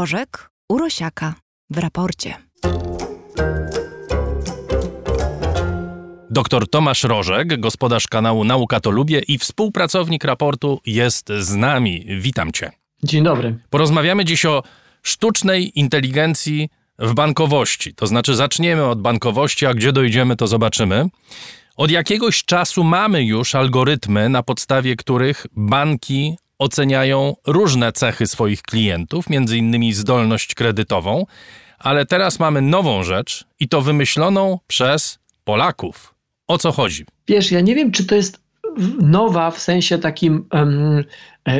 Rożek Urosiaka w raporcie. Doktor Tomasz Rożek, gospodarz kanału Nauka to Lubię i współpracownik raportu jest z nami. Witam cię. Dzień dobry. Porozmawiamy dziś o sztucznej inteligencji w bankowości. To znaczy zaczniemy od bankowości, a gdzie dojdziemy to zobaczymy. Od jakiegoś czasu mamy już algorytmy, na podstawie których banki oceniają różne cechy swoich klientów, innymi zdolność kredytową, ale teraz mamy nową rzecz i to wymyśloną przez Polaków. O co chodzi? Wiesz, ja nie wiem, czy to jest nowa w sensie takim um,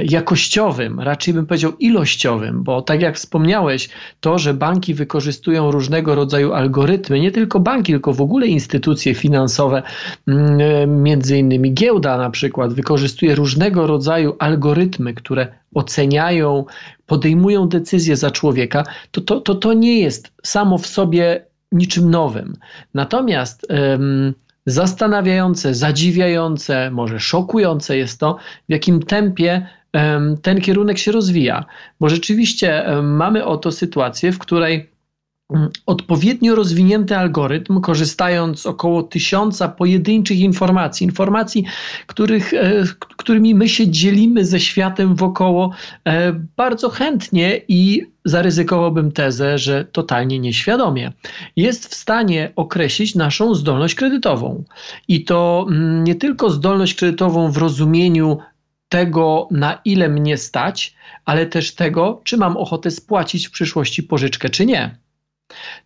jakościowym, raczej bym powiedział ilościowym, bo tak jak wspomniałeś, to, że banki wykorzystują różnego rodzaju algorytmy, nie tylko banki, tylko w ogóle instytucje finansowe, mm, między innymi giełda na przykład, wykorzystuje różnego rodzaju algorytmy, które oceniają, podejmują decyzje za człowieka, to to, to, to nie jest samo w sobie niczym nowym. Natomiast um, zastanawiające, zadziwiające, może szokujące jest to, w jakim tempie ten kierunek się rozwija. Bo rzeczywiście mamy oto sytuację, w której odpowiednio rozwinięty algorytm, korzystając około tysiąca pojedynczych informacji, informacji, których, e, którymi my się dzielimy ze światem wokoło e, bardzo chętnie i zaryzykowałbym tezę, że totalnie nieświadomie, jest w stanie określić naszą zdolność kredytową. I to mm, nie tylko zdolność kredytową w rozumieniu tego, na ile mnie stać, ale też tego, czy mam ochotę spłacić w przyszłości pożyczkę, czy nie.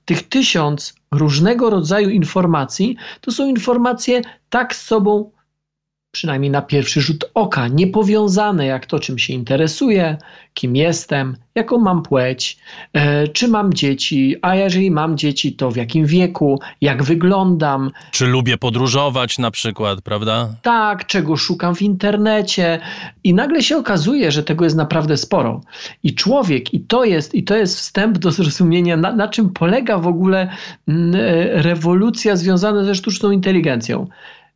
Tych tysiąc różnego rodzaju informacji to są informacje tak z sobą przynajmniej na pierwszy rzut oka, niepowiązane jak to, czym się interesuję, kim jestem, jaką mam płeć, e, czy mam dzieci, a jeżeli mam dzieci, to w jakim wieku, jak wyglądam. Czy lubię podróżować na przykład, prawda? Tak, czego szukam w internecie. I nagle się okazuje, że tego jest naprawdę sporo. I człowiek, i to jest, i to jest wstęp do zrozumienia, na, na czym polega w ogóle mm, e, rewolucja związana ze sztuczną inteligencją.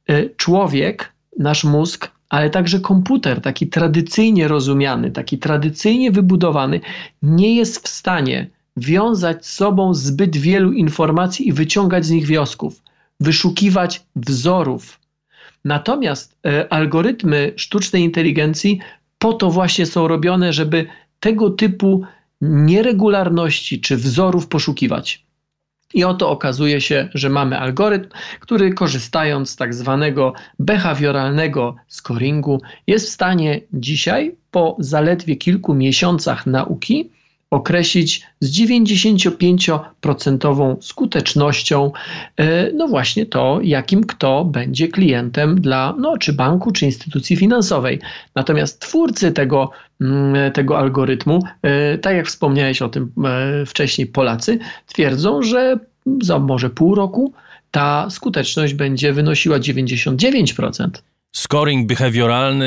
E, człowiek nasz mózg, ale także komputer, taki tradycyjnie rozumiany, taki tradycyjnie wybudowany, nie jest w stanie wiązać z sobą zbyt wielu informacji i wyciągać z nich wniosków, wyszukiwać wzorów. Natomiast e, algorytmy sztucznej inteligencji po to właśnie są robione, żeby tego typu nieregularności czy wzorów poszukiwać. I oto okazuje się, że mamy algorytm, który korzystając z tak zwanego behawioralnego scoringu jest w stanie dzisiaj po zaledwie kilku miesiącach nauki określić z 95% skutecznością e, no właśnie to, jakim kto będzie klientem dla no, czy banku, czy instytucji finansowej. Natomiast twórcy tego, mm, tego algorytmu, e, tak jak wspomniałeś o tym e, wcześniej, Polacy twierdzą, że za może pół roku ta skuteczność będzie wynosiła 99%. Scoring behawioralny,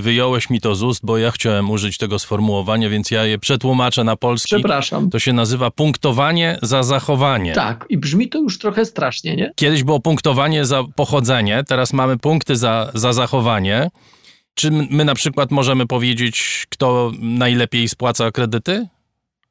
wyjąłeś mi to z ust, bo ja chciałem użyć tego sformułowania, więc ja je przetłumaczę na polski. Przepraszam. To się nazywa punktowanie za zachowanie. Tak, i brzmi to już trochę strasznie, nie? Kiedyś było punktowanie za pochodzenie, teraz mamy punkty za, za zachowanie. Czy my na przykład możemy powiedzieć, kto najlepiej spłaca kredyty?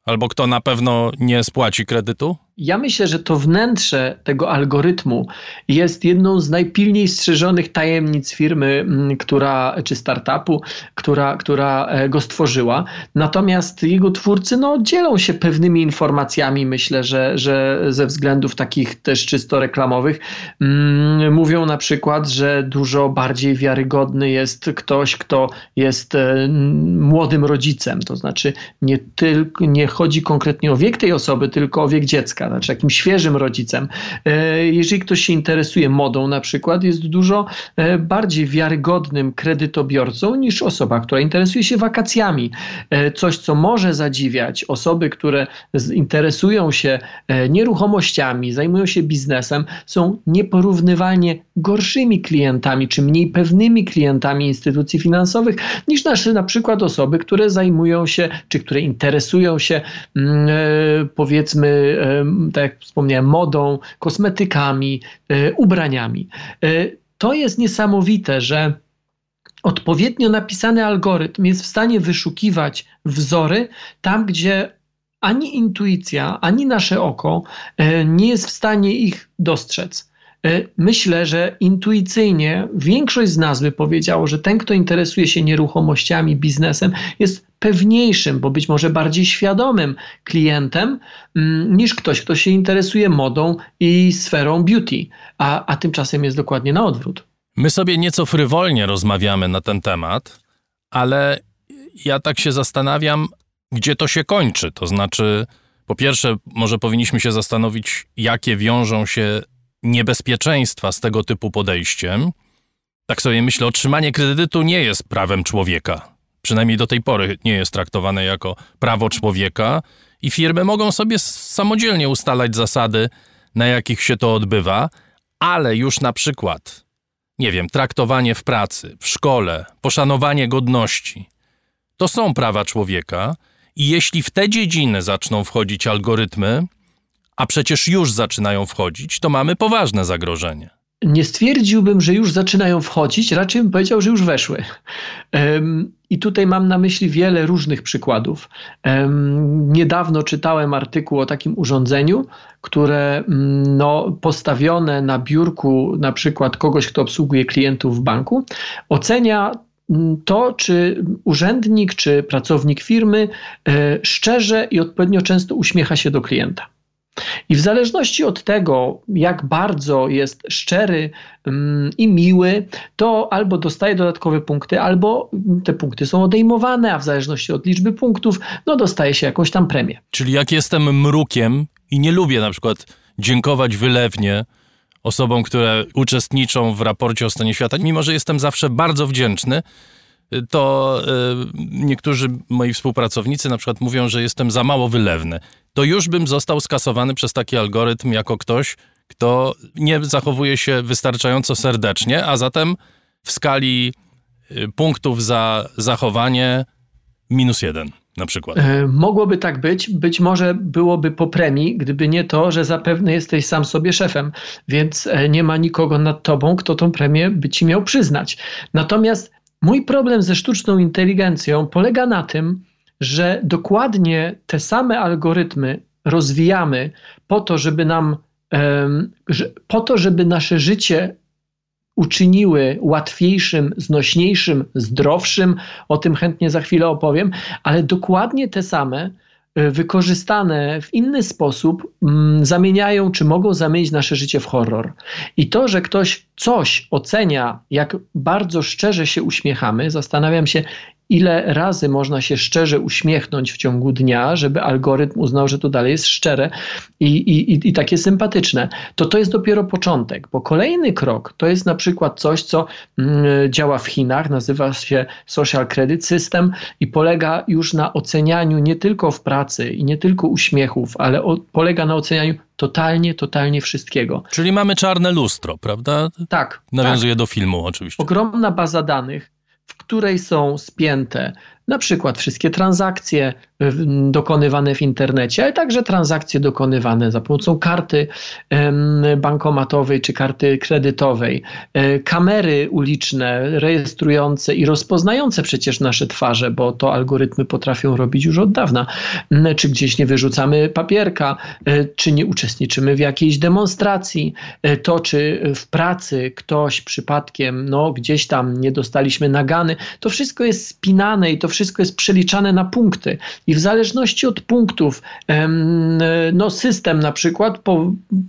Albo kto na pewno nie spłaci kredytu? Ja myślę, że to wnętrze tego algorytmu jest jedną z najpilniej strzeżonych tajemnic firmy, mm, która, czy startupu, która, która e, go stworzyła. Natomiast jego twórcy no, dzielą się pewnymi informacjami, myślę, że, że ze względów takich też czysto reklamowych. Mm, mówią na przykład, że dużo bardziej wiarygodny jest ktoś, kto jest e, młodym rodzicem. To znaczy nie, tylko, nie chodzi konkretnie o wiek tej osoby, tylko o wiek dziecka dziecka, znaczy takim świeżym rodzicem. E, jeżeli ktoś się interesuje modą na przykład, jest dużo e, bardziej wiarygodnym kredytobiorcą niż osoba, która interesuje się wakacjami. E, coś, co może zadziwiać osoby, które interesują się nieruchomościami, zajmują się biznesem, są nieporównywalnie gorszymi klientami czy mniej pewnymi klientami instytucji finansowych niż nasze na przykład osoby, które zajmują się czy które interesują się mm, powiedzmy tak jak wspomniałem, modą, kosmetykami, e, ubraniami. E, to jest niesamowite, że odpowiednio napisany algorytm jest w stanie wyszukiwać wzory tam, gdzie ani intuicja, ani nasze oko e, nie jest w stanie ich dostrzec. E, myślę, że intuicyjnie większość z nas by powiedziało, że ten, kto interesuje się nieruchomościami, biznesem, jest pewniejszym, bo być może bardziej świadomym klientem mm, niż ktoś, kto się interesuje modą i sferą beauty, a, a tymczasem jest dokładnie na odwrót. My sobie nieco frywolnie rozmawiamy na ten temat, ale ja tak się zastanawiam, gdzie to się kończy. To znaczy, po pierwsze, może powinniśmy się zastanowić, jakie wiążą się niebezpieczeństwa z tego typu podejściem. Tak sobie myślę, otrzymanie kredytu nie jest prawem człowieka. Przynajmniej do tej pory nie jest traktowane jako prawo człowieka i firmy mogą sobie samodzielnie ustalać zasady, na jakich się to odbywa, ale już na przykład, nie wiem, traktowanie w pracy, w szkole, poszanowanie godności to są prawa człowieka i jeśli w te dziedziny zaczną wchodzić algorytmy, a przecież już zaczynają wchodzić, to mamy poważne zagrożenie. Nie stwierdziłbym, że już zaczynają wchodzić, raczej bym powiedział, że już weszły. I tutaj mam na myśli wiele różnych przykładów. Niedawno czytałem artykuł o takim urządzeniu, które mm, no, postawione na biurku na przykład kogoś, kto obsługuje klientów w banku, ocenia mm, to, czy urzędnik, czy pracownik firmy e, szczerze i odpowiednio często uśmiecha się do klienta. I w zależności od tego, jak bardzo jest szczery um, i miły, to albo dostaje dodatkowe punkty, albo te punkty są odejmowane, a w zależności od liczby punktów, no dostaje się jakąś tam premię. Czyli jak jestem mrukiem i nie lubię na przykład dziękować wylewnie osobom, które uczestniczą w raporcie o stanie świata, mimo że jestem zawsze bardzo wdzięczny, to y, niektórzy moi współpracownicy na przykład mówią, że jestem za mało wylewny. To już bym został skasowany przez taki algorytm jako ktoś, kto nie zachowuje się wystarczająco serdecznie, a zatem w skali y, punktów za zachowanie minus jeden na przykład. E, mogłoby tak być. Być może byłoby po premii, gdyby nie to, że zapewne jesteś sam sobie szefem, więc e, nie ma nikogo nad tobą, kto tą premię by ci miał przyznać. Natomiast Mój problem ze sztuczną inteligencją polega na tym, że dokładnie te same algorytmy rozwijamy po to, żeby nam, po to, żeby nasze życie uczyniły łatwiejszym, znośniejszym, zdrowszym. O tym chętnie za chwilę opowiem, ale dokładnie te same wykorzystane w inny sposób mm, zamieniają, czy mogą zamienić nasze życie w horror. I to, że ktoś coś ocenia, jak bardzo szczerze się uśmiechamy, zastanawiam się, ile razy można się szczerze uśmiechnąć w ciągu dnia, żeby algorytm uznał, że to dalej jest szczere i, i, i takie sympatyczne, to to jest dopiero początek, bo kolejny krok to jest na przykład coś, co mm, działa w Chinach, nazywa się Social Credit System i polega już na ocenianiu nie tylko w pracy i nie tylko uśmiechów, ale o, polega na ocenianiu totalnie, totalnie wszystkiego. Czyli mamy czarne lustro, prawda? Tak. Nawiązuje tak. do filmu oczywiście. Ogromna baza danych, w której są spięte na przykład wszystkie transakcje dokonywane w internecie, ale także transakcje dokonywane za pomocą karty bankomatowej czy karty kredytowej, e, kamery uliczne rejestrujące i rozpoznające przecież nasze twarze, bo to algorytmy potrafią robić już od dawna, czy gdzieś nie wyrzucamy papierka, e, czy nie uczestniczymy w jakiejś demonstracji, e, to czy w pracy ktoś przypadkiem, no gdzieś tam nie dostaliśmy nagany, to wszystko jest spinane i to wszystko jest przeliczane na punkty. I w zależności od punktów no system na przykład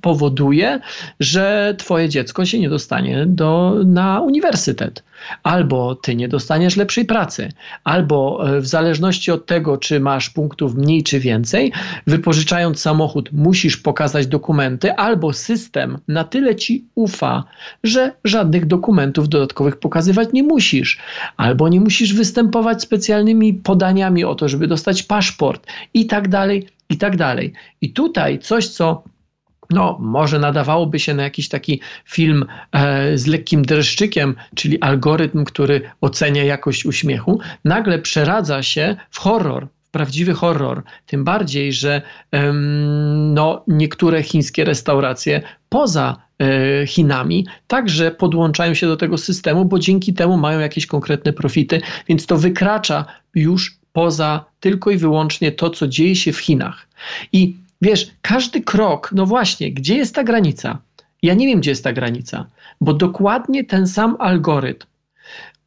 powoduje, że twoje dziecko się nie dostanie do, na uniwersytet. Albo ty nie dostaniesz lepszej pracy, albo e, w zależności od tego, czy masz punktów mniej czy więcej, wypożyczając samochód, musisz pokazać dokumenty, albo system na tyle ci ufa, że żadnych dokumentów dodatkowych pokazywać nie musisz, albo nie musisz występować specjalnymi podaniami o to, żeby dostać paszport i tak dalej, i tak dalej. I tutaj coś, co no, może nadawałoby się na jakiś taki film e, z lekkim dreszczykiem, czyli algorytm, który ocenia jakość uśmiechu, nagle przeradza się w horror, prawdziwy horror. Tym bardziej, że no, niektóre chińskie restauracje poza e, Chinami także podłączają się do tego systemu, bo dzięki temu mają jakieś konkretne profity, więc to wykracza już poza tylko i wyłącznie to, co dzieje się w Chinach. I wiesz, każdy krok, no właśnie, gdzie jest ta granica? Ja nie wiem, gdzie jest ta granica, bo dokładnie ten sam algorytm,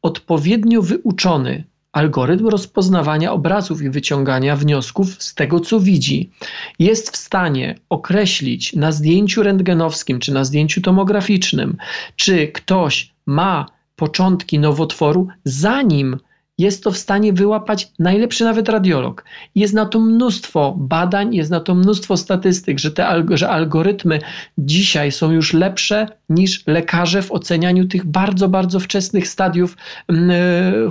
odpowiednio wyuczony, algorytm rozpoznawania obrazów i wyciągania wniosków z tego, co widzi, jest w stanie określić na zdjęciu rentgenowskim czy na zdjęciu tomograficznym, czy ktoś ma początki nowotworu, zanim jest to w stanie wyłapać najlepszy nawet radiolog. Jest na to mnóstwo badań, jest na to mnóstwo statystyk, że te że algorytmy dzisiaj są już lepsze niż lekarze w ocenianiu tych bardzo, bardzo wczesnych stadiów e,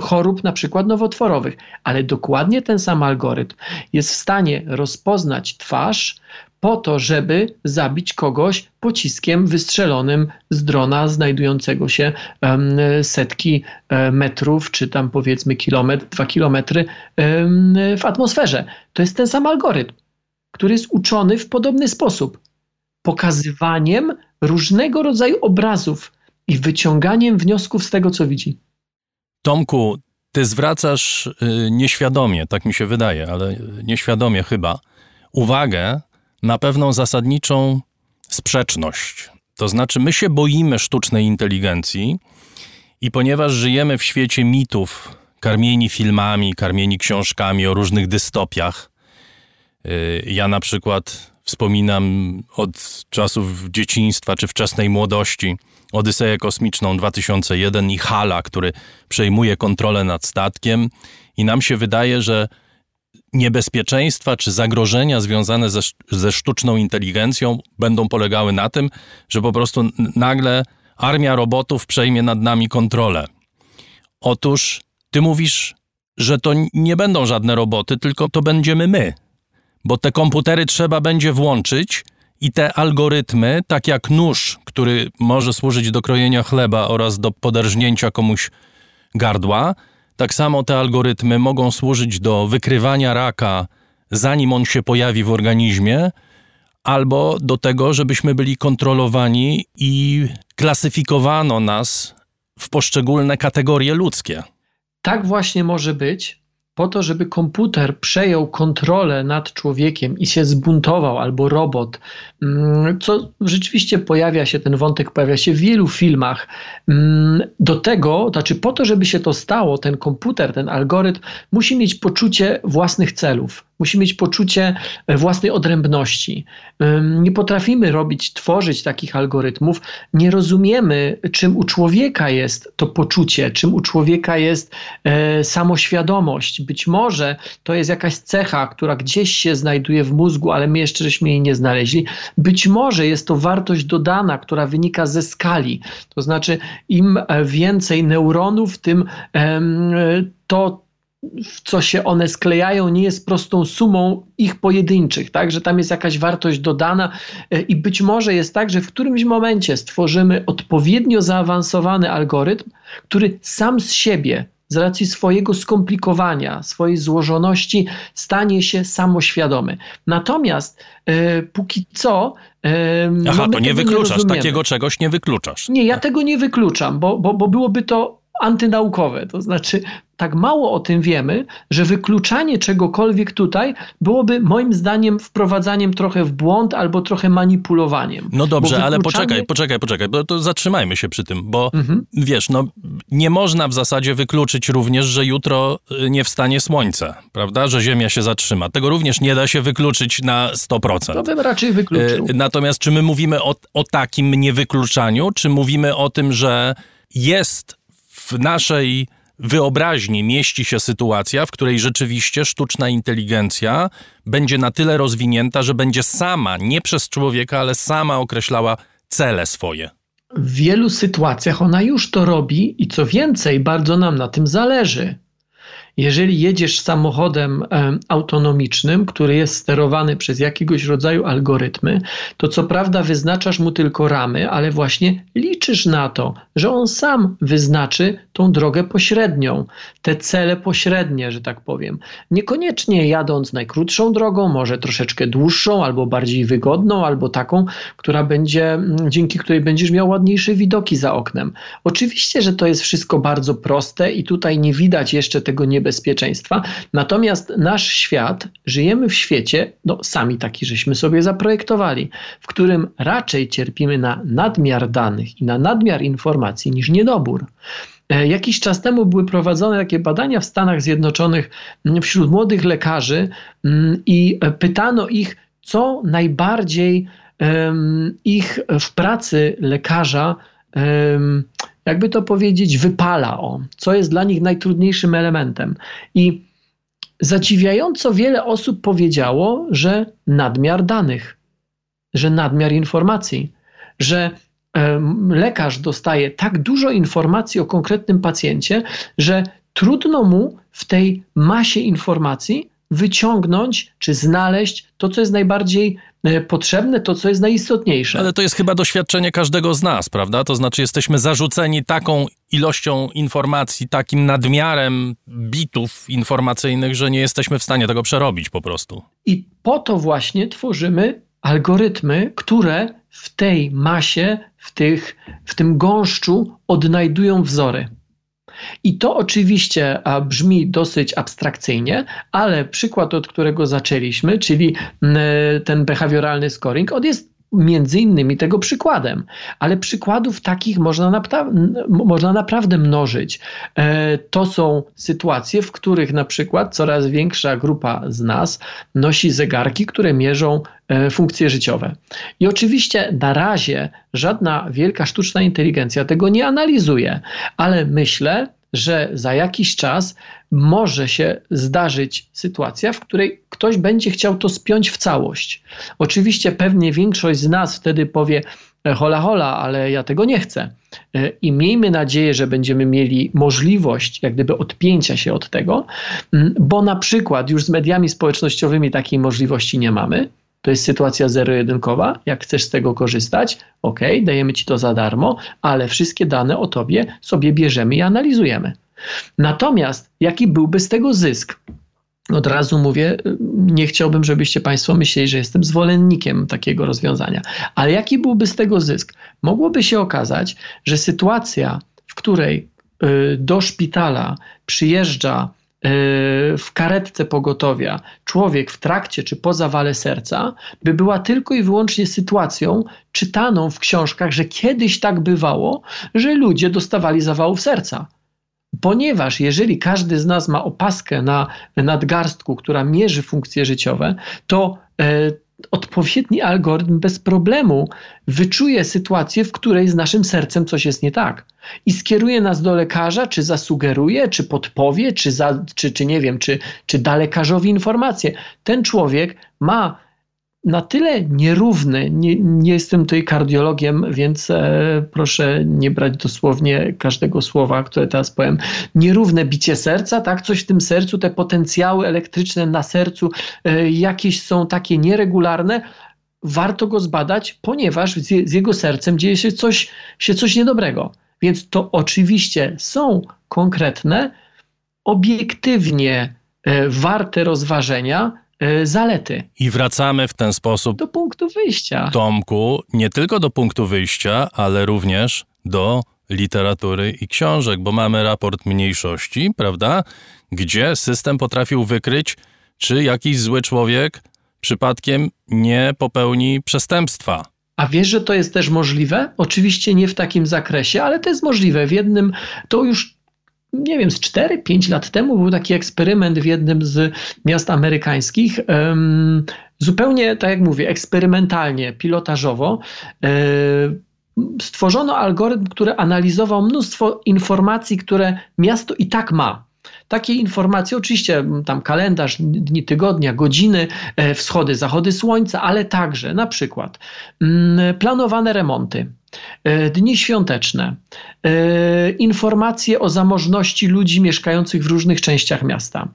chorób, na przykład nowotworowych. Ale dokładnie ten sam algorytm jest w stanie rozpoznać twarz, po to, żeby zabić kogoś pociskiem wystrzelonym z drona znajdującego się setki e, metrów, czy tam powiedzmy kilometr, dwa kilometry w atmosferze. To jest ten sam algorytm, który jest uczony w podobny sposób. Pokazywaniem różnego rodzaju obrazów i wyciąganiem wniosków z tego, co widzi. Tomku, ty zwracasz y, nieświadomie, tak mi się wydaje, ale nieświadomie chyba, uwagę na pewną zasadniczą sprzeczność. To znaczy, my się boimy sztucznej inteligencji i ponieważ żyjemy w świecie mitów, karmieni filmami, karmieni książkami o różnych dystopiach, y, ja na przykład wspominam od czasów dzieciństwa czy wczesnej młodości Odyseję Kosmiczną 2001 i Hala, który przejmuje kontrolę nad statkiem, i nam się wydaje, że niebezpieczeństwa czy zagrożenia związane ze, ze sztuczną inteligencją będą polegały na tym, że po prostu nagle armia robotów przejmie nad nami kontrolę. Otóż ty mówisz, że to nie będą żadne roboty, tylko to będziemy my, bo te komputery trzeba będzie włączyć i te algorytmy, tak jak nóż, który może służyć do krojenia chleba oraz do poderżnięcia komuś gardła, tak samo te algorytmy mogą służyć do wykrywania raka, zanim on się pojawi w organizmie, albo do tego, żebyśmy byli kontrolowani i klasyfikowano nas w poszczególne kategorie ludzkie. Tak właśnie może być, po to, żeby komputer przejął kontrolę nad człowiekiem i się zbuntował, albo robot, mm, co rzeczywiście pojawia się, ten wątek pojawia się w wielu filmach. Mm, do tego, znaczy po to, żeby się to stało, ten komputer, ten algorytm musi mieć poczucie własnych celów musi mieć poczucie e, własnej odrębności. Nie potrafimy robić, tworzyć takich algorytmów, nie rozumiemy, czym u człowieka jest to poczucie, czym u człowieka jest e, samoświadomość. Być może to jest jakaś cecha, która gdzieś się znajduje w mózgu, ale my jeszcze żeśmy jej nie znaleźli. Być może jest to wartość dodana, która wynika ze skali. To znaczy, im e, więcej neuronów, tym to w co się one sklejają, nie jest prostą sumą ich pojedynczych, tak, że tam jest jakaś wartość dodana e, i być może jest tak, że w którymś momencie stworzymy odpowiednio zaawansowany algorytm, który sam z siebie z racji swojego skomplikowania, swojej złożoności stanie się samoświadomy. Natomiast e, póki co. E, Aha, to nie wykluczasz, nie takiego czegoś nie wykluczasz. Nie, ja tego nie wykluczam, bo, bo, bo byłoby to antynaukowe. To znaczy, tak mało o tym wiemy, że wykluczanie czegokolwiek tutaj byłoby moim zdaniem wprowadzaniem trochę w błąd albo trochę manipulowaniem. No dobrze, wykluczanie... ale poczekaj, poczekaj, poczekaj, bo to zatrzymajmy się przy tym, bo mhm. wiesz, no nie można w zasadzie wykluczyć również, że jutro y, nie wstanie słońce, prawda, że Ziemia się zatrzyma. Tego również nie da się wykluczyć na 100%. To bym raczej wykluczył. Y, natomiast czy my mówimy o, o takim niewykluczaniu, czy mówimy o tym, że jest w naszej wyobraźni mieści się sytuacja, w której rzeczywiście sztuczna inteligencja będzie na tyle rozwinięta, że będzie sama, nie przez człowieka, ale sama określała cele swoje. W wielu sytuacjach ona już to robi i co więcej, bardzo nam na tym zależy. Jeżeli jedziesz samochodem autonomicznym, który jest sterowany przez jakiegoś rodzaju algorytmy, to co prawda wyznaczasz mu tylko ramy, ale właśnie liczysz na to, że on sam wyznaczy tą drogę pośrednią, te cele pośrednie, że tak powiem. Niekoniecznie jadąc najkrótszą drogą, może troszeczkę dłuższą, albo bardziej wygodną, albo taką, która będzie, dzięki której będziesz miał ładniejsze widoki za oknem. Oczywiście, że to jest wszystko bardzo proste i tutaj nie widać jeszcze tego niebezpieczeństwa bezpieczeństwa. Natomiast nasz świat, żyjemy w świecie, no sami taki żeśmy sobie zaprojektowali, w którym raczej cierpimy na nadmiar danych i na nadmiar informacji niż niedobór. E, jakiś czas temu były prowadzone takie badania w Stanach Zjednoczonych wśród młodych lekarzy i pytano ich, co najbardziej ich w pracy lekarza, jakby to powiedzieć, wypala o, co jest dla nich najtrudniejszym elementem. I zadziwiająco wiele osób powiedziało, że nadmiar danych, że nadmiar informacji, że lekarz dostaje tak dużo informacji o konkretnym pacjencie, że trudno mu w tej masie informacji wyciągnąć czy znaleźć to, co jest najbardziej e, potrzebne, to, co jest najistotniejsze. Ale to jest chyba doświadczenie każdego z nas, prawda? To znaczy, jesteśmy zarzuceni taką ilością informacji, takim nadmiarem bitów informacyjnych, że nie jesteśmy w stanie tego przerobić po prostu. I po to właśnie tworzymy algorytmy, które w tej masie, w, tych, w tym gąszczu odnajdują wzory. I to oczywiście brzmi dosyć abstrakcyjnie, ale przykład, od którego zaczęliśmy, czyli ten behawioralny scoring, on jest między innymi tego przykładem, ale przykładów takich można, napra można naprawdę mnożyć. E, to są sytuacje, w których na przykład coraz większa grupa z nas nosi zegarki, które mierzą e, funkcje życiowe. I oczywiście na razie żadna wielka sztuczna inteligencja tego nie analizuje, ale myślę, że za jakiś czas może się zdarzyć sytuacja, w której ktoś będzie chciał to spiąć w całość. Oczywiście pewnie większość z nas wtedy powie, e, hola hola, ale ja tego nie chcę. E, I miejmy nadzieję, że będziemy mieli możliwość jak gdyby odpięcia się od tego, bo na przykład już z mediami społecznościowymi takiej możliwości nie mamy. To jest sytuacja zero-jedynkowa. Jak chcesz z tego korzystać, ok, dajemy ci to za darmo, ale wszystkie dane o tobie sobie bierzemy i analizujemy. Natomiast jaki byłby z tego zysk? Od razu mówię, nie chciałbym, żebyście Państwo myśleli, że jestem zwolennikiem takiego rozwiązania. Ale jaki byłby z tego zysk? Mogłoby się okazać, że sytuacja, w której y, do szpitala przyjeżdża y, w karetce pogotowia. Człowiek w trakcie czy po zawale serca, by była tylko i wyłącznie sytuacją czytaną w książkach, że kiedyś tak bywało, że ludzie dostawali zawałów serca. Ponieważ jeżeli każdy z nas ma opaskę na nadgarstku, która mierzy funkcje życiowe, to e, odpowiedni algorytm bez problemu wyczuje sytuację, w której z naszym sercem coś jest nie tak. I skieruje nas do lekarza, czy zasugeruje, czy podpowie, czy, za, czy, czy nie wiem, czy, czy da lekarzowi informację. Ten człowiek ma na tyle nierówny, nie, nie jestem tutaj kardiologiem, więc e, proszę nie brać dosłownie każdego słowa, które teraz powiem, nierówne bicie serca, tak, coś w tym sercu, te potencjały elektryczne na sercu e, jakieś są takie nieregularne, warto go zbadać, ponieważ z, z jego sercem dzieje się coś, się coś niedobrego. Więc to oczywiście są konkretne, obiektywnie e, warte rozważenia, zalety. I wracamy w ten sposób do punktu wyjścia. Tomku, nie tylko do punktu wyjścia, ale również do literatury i książek, bo mamy raport mniejszości, prawda? Gdzie system potrafił wykryć, czy jakiś zły człowiek przypadkiem nie popełni przestępstwa. A wiesz, że to jest też możliwe? Oczywiście nie w takim zakresie, ale to jest możliwe. W jednym, to już nie wiem, z 4-5 lat temu był taki eksperyment w jednym z miast amerykańskich. Zupełnie, tak jak mówię, eksperymentalnie, pilotażowo. Um, stworzono algorytm, który analizował mnóstwo informacji, które miasto i tak ma. Takie informacje, oczywiście tam kalendarz, dni tygodnia, godziny, e, wschody, zachody słońca, ale także na przykład mm, planowane remonty, e, dni świąteczne, e, informacje o zamożności ludzi mieszkających w różnych częściach miasta,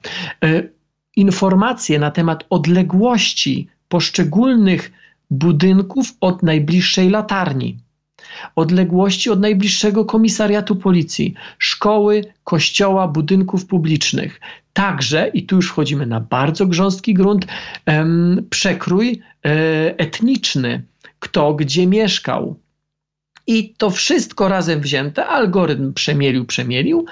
informacje na temat odległości poszczególnych budynków od najbliższej latarni odległości od najbliższego komisariatu policji, szkoły, kościoła, budynków publicznych. Także, i tu już wchodzimy na bardzo grząski grunt, przekrój e, etniczny, kto gdzie mieszkał. I to wszystko razem wzięte, algorytm przemielił, przemielił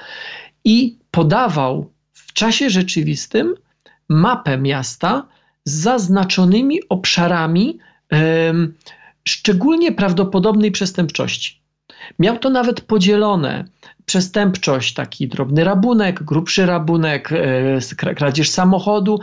i podawał w czasie rzeczywistym mapę miasta z zaznaczonymi obszarami szczególnie prawdopodobnej przestępczości. Miał to nawet podzielone przestępczość, taki drobny rabunek, grubszy rabunek, e, kradzież samochodu.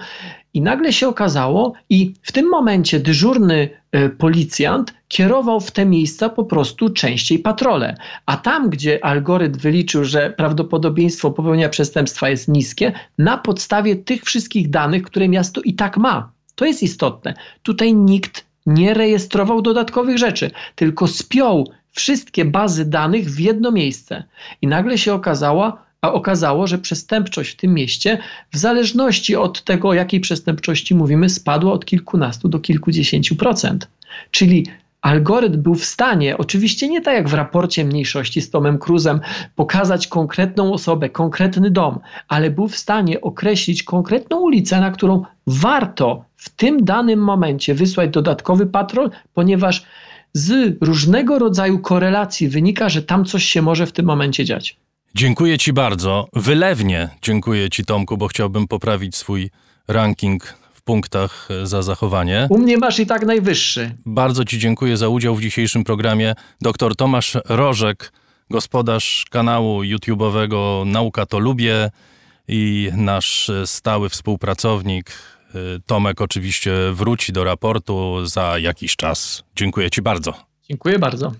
I nagle się okazało, i w tym momencie dyżurny e, policjant kierował w te miejsca po prostu częściej patrole. A tam, gdzie algorytm wyliczył, że prawdopodobieństwo popełnienia przestępstwa jest niskie, na podstawie tych wszystkich danych, które miasto i tak ma. To jest istotne. Tutaj nikt nie rejestrował dodatkowych rzeczy, tylko spiął wszystkie bazy danych w jedno miejsce. I nagle się okazało, a okazało, że przestępczość w tym mieście, w zależności od tego, o jakiej przestępczości mówimy, spadła od kilkunastu do kilkudziesięciu procent. Czyli algorytm był w stanie, oczywiście nie tak jak w raporcie mniejszości z Tomem Cruzem, pokazać konkretną osobę, konkretny dom, ale był w stanie określić konkretną ulicę, na którą warto w tym danym momencie wysłać dodatkowy patrol, ponieważ z różnego rodzaju korelacji wynika, że tam coś się może w tym momencie dziać. Dziękuję Ci bardzo. Wylewnie dziękuję Ci, Tomku, bo chciałbym poprawić swój ranking w punktach za zachowanie. U mnie masz i tak najwyższy. Bardzo Ci dziękuję za udział w dzisiejszym programie. Dr Tomasz Rożek, gospodarz kanału YouTube'owego Nauka to Lubię i nasz stały współpracownik Tomek oczywiście wróci do raportu za jakiś czas. Dziękuję Ci bardzo. Dziękuję bardzo.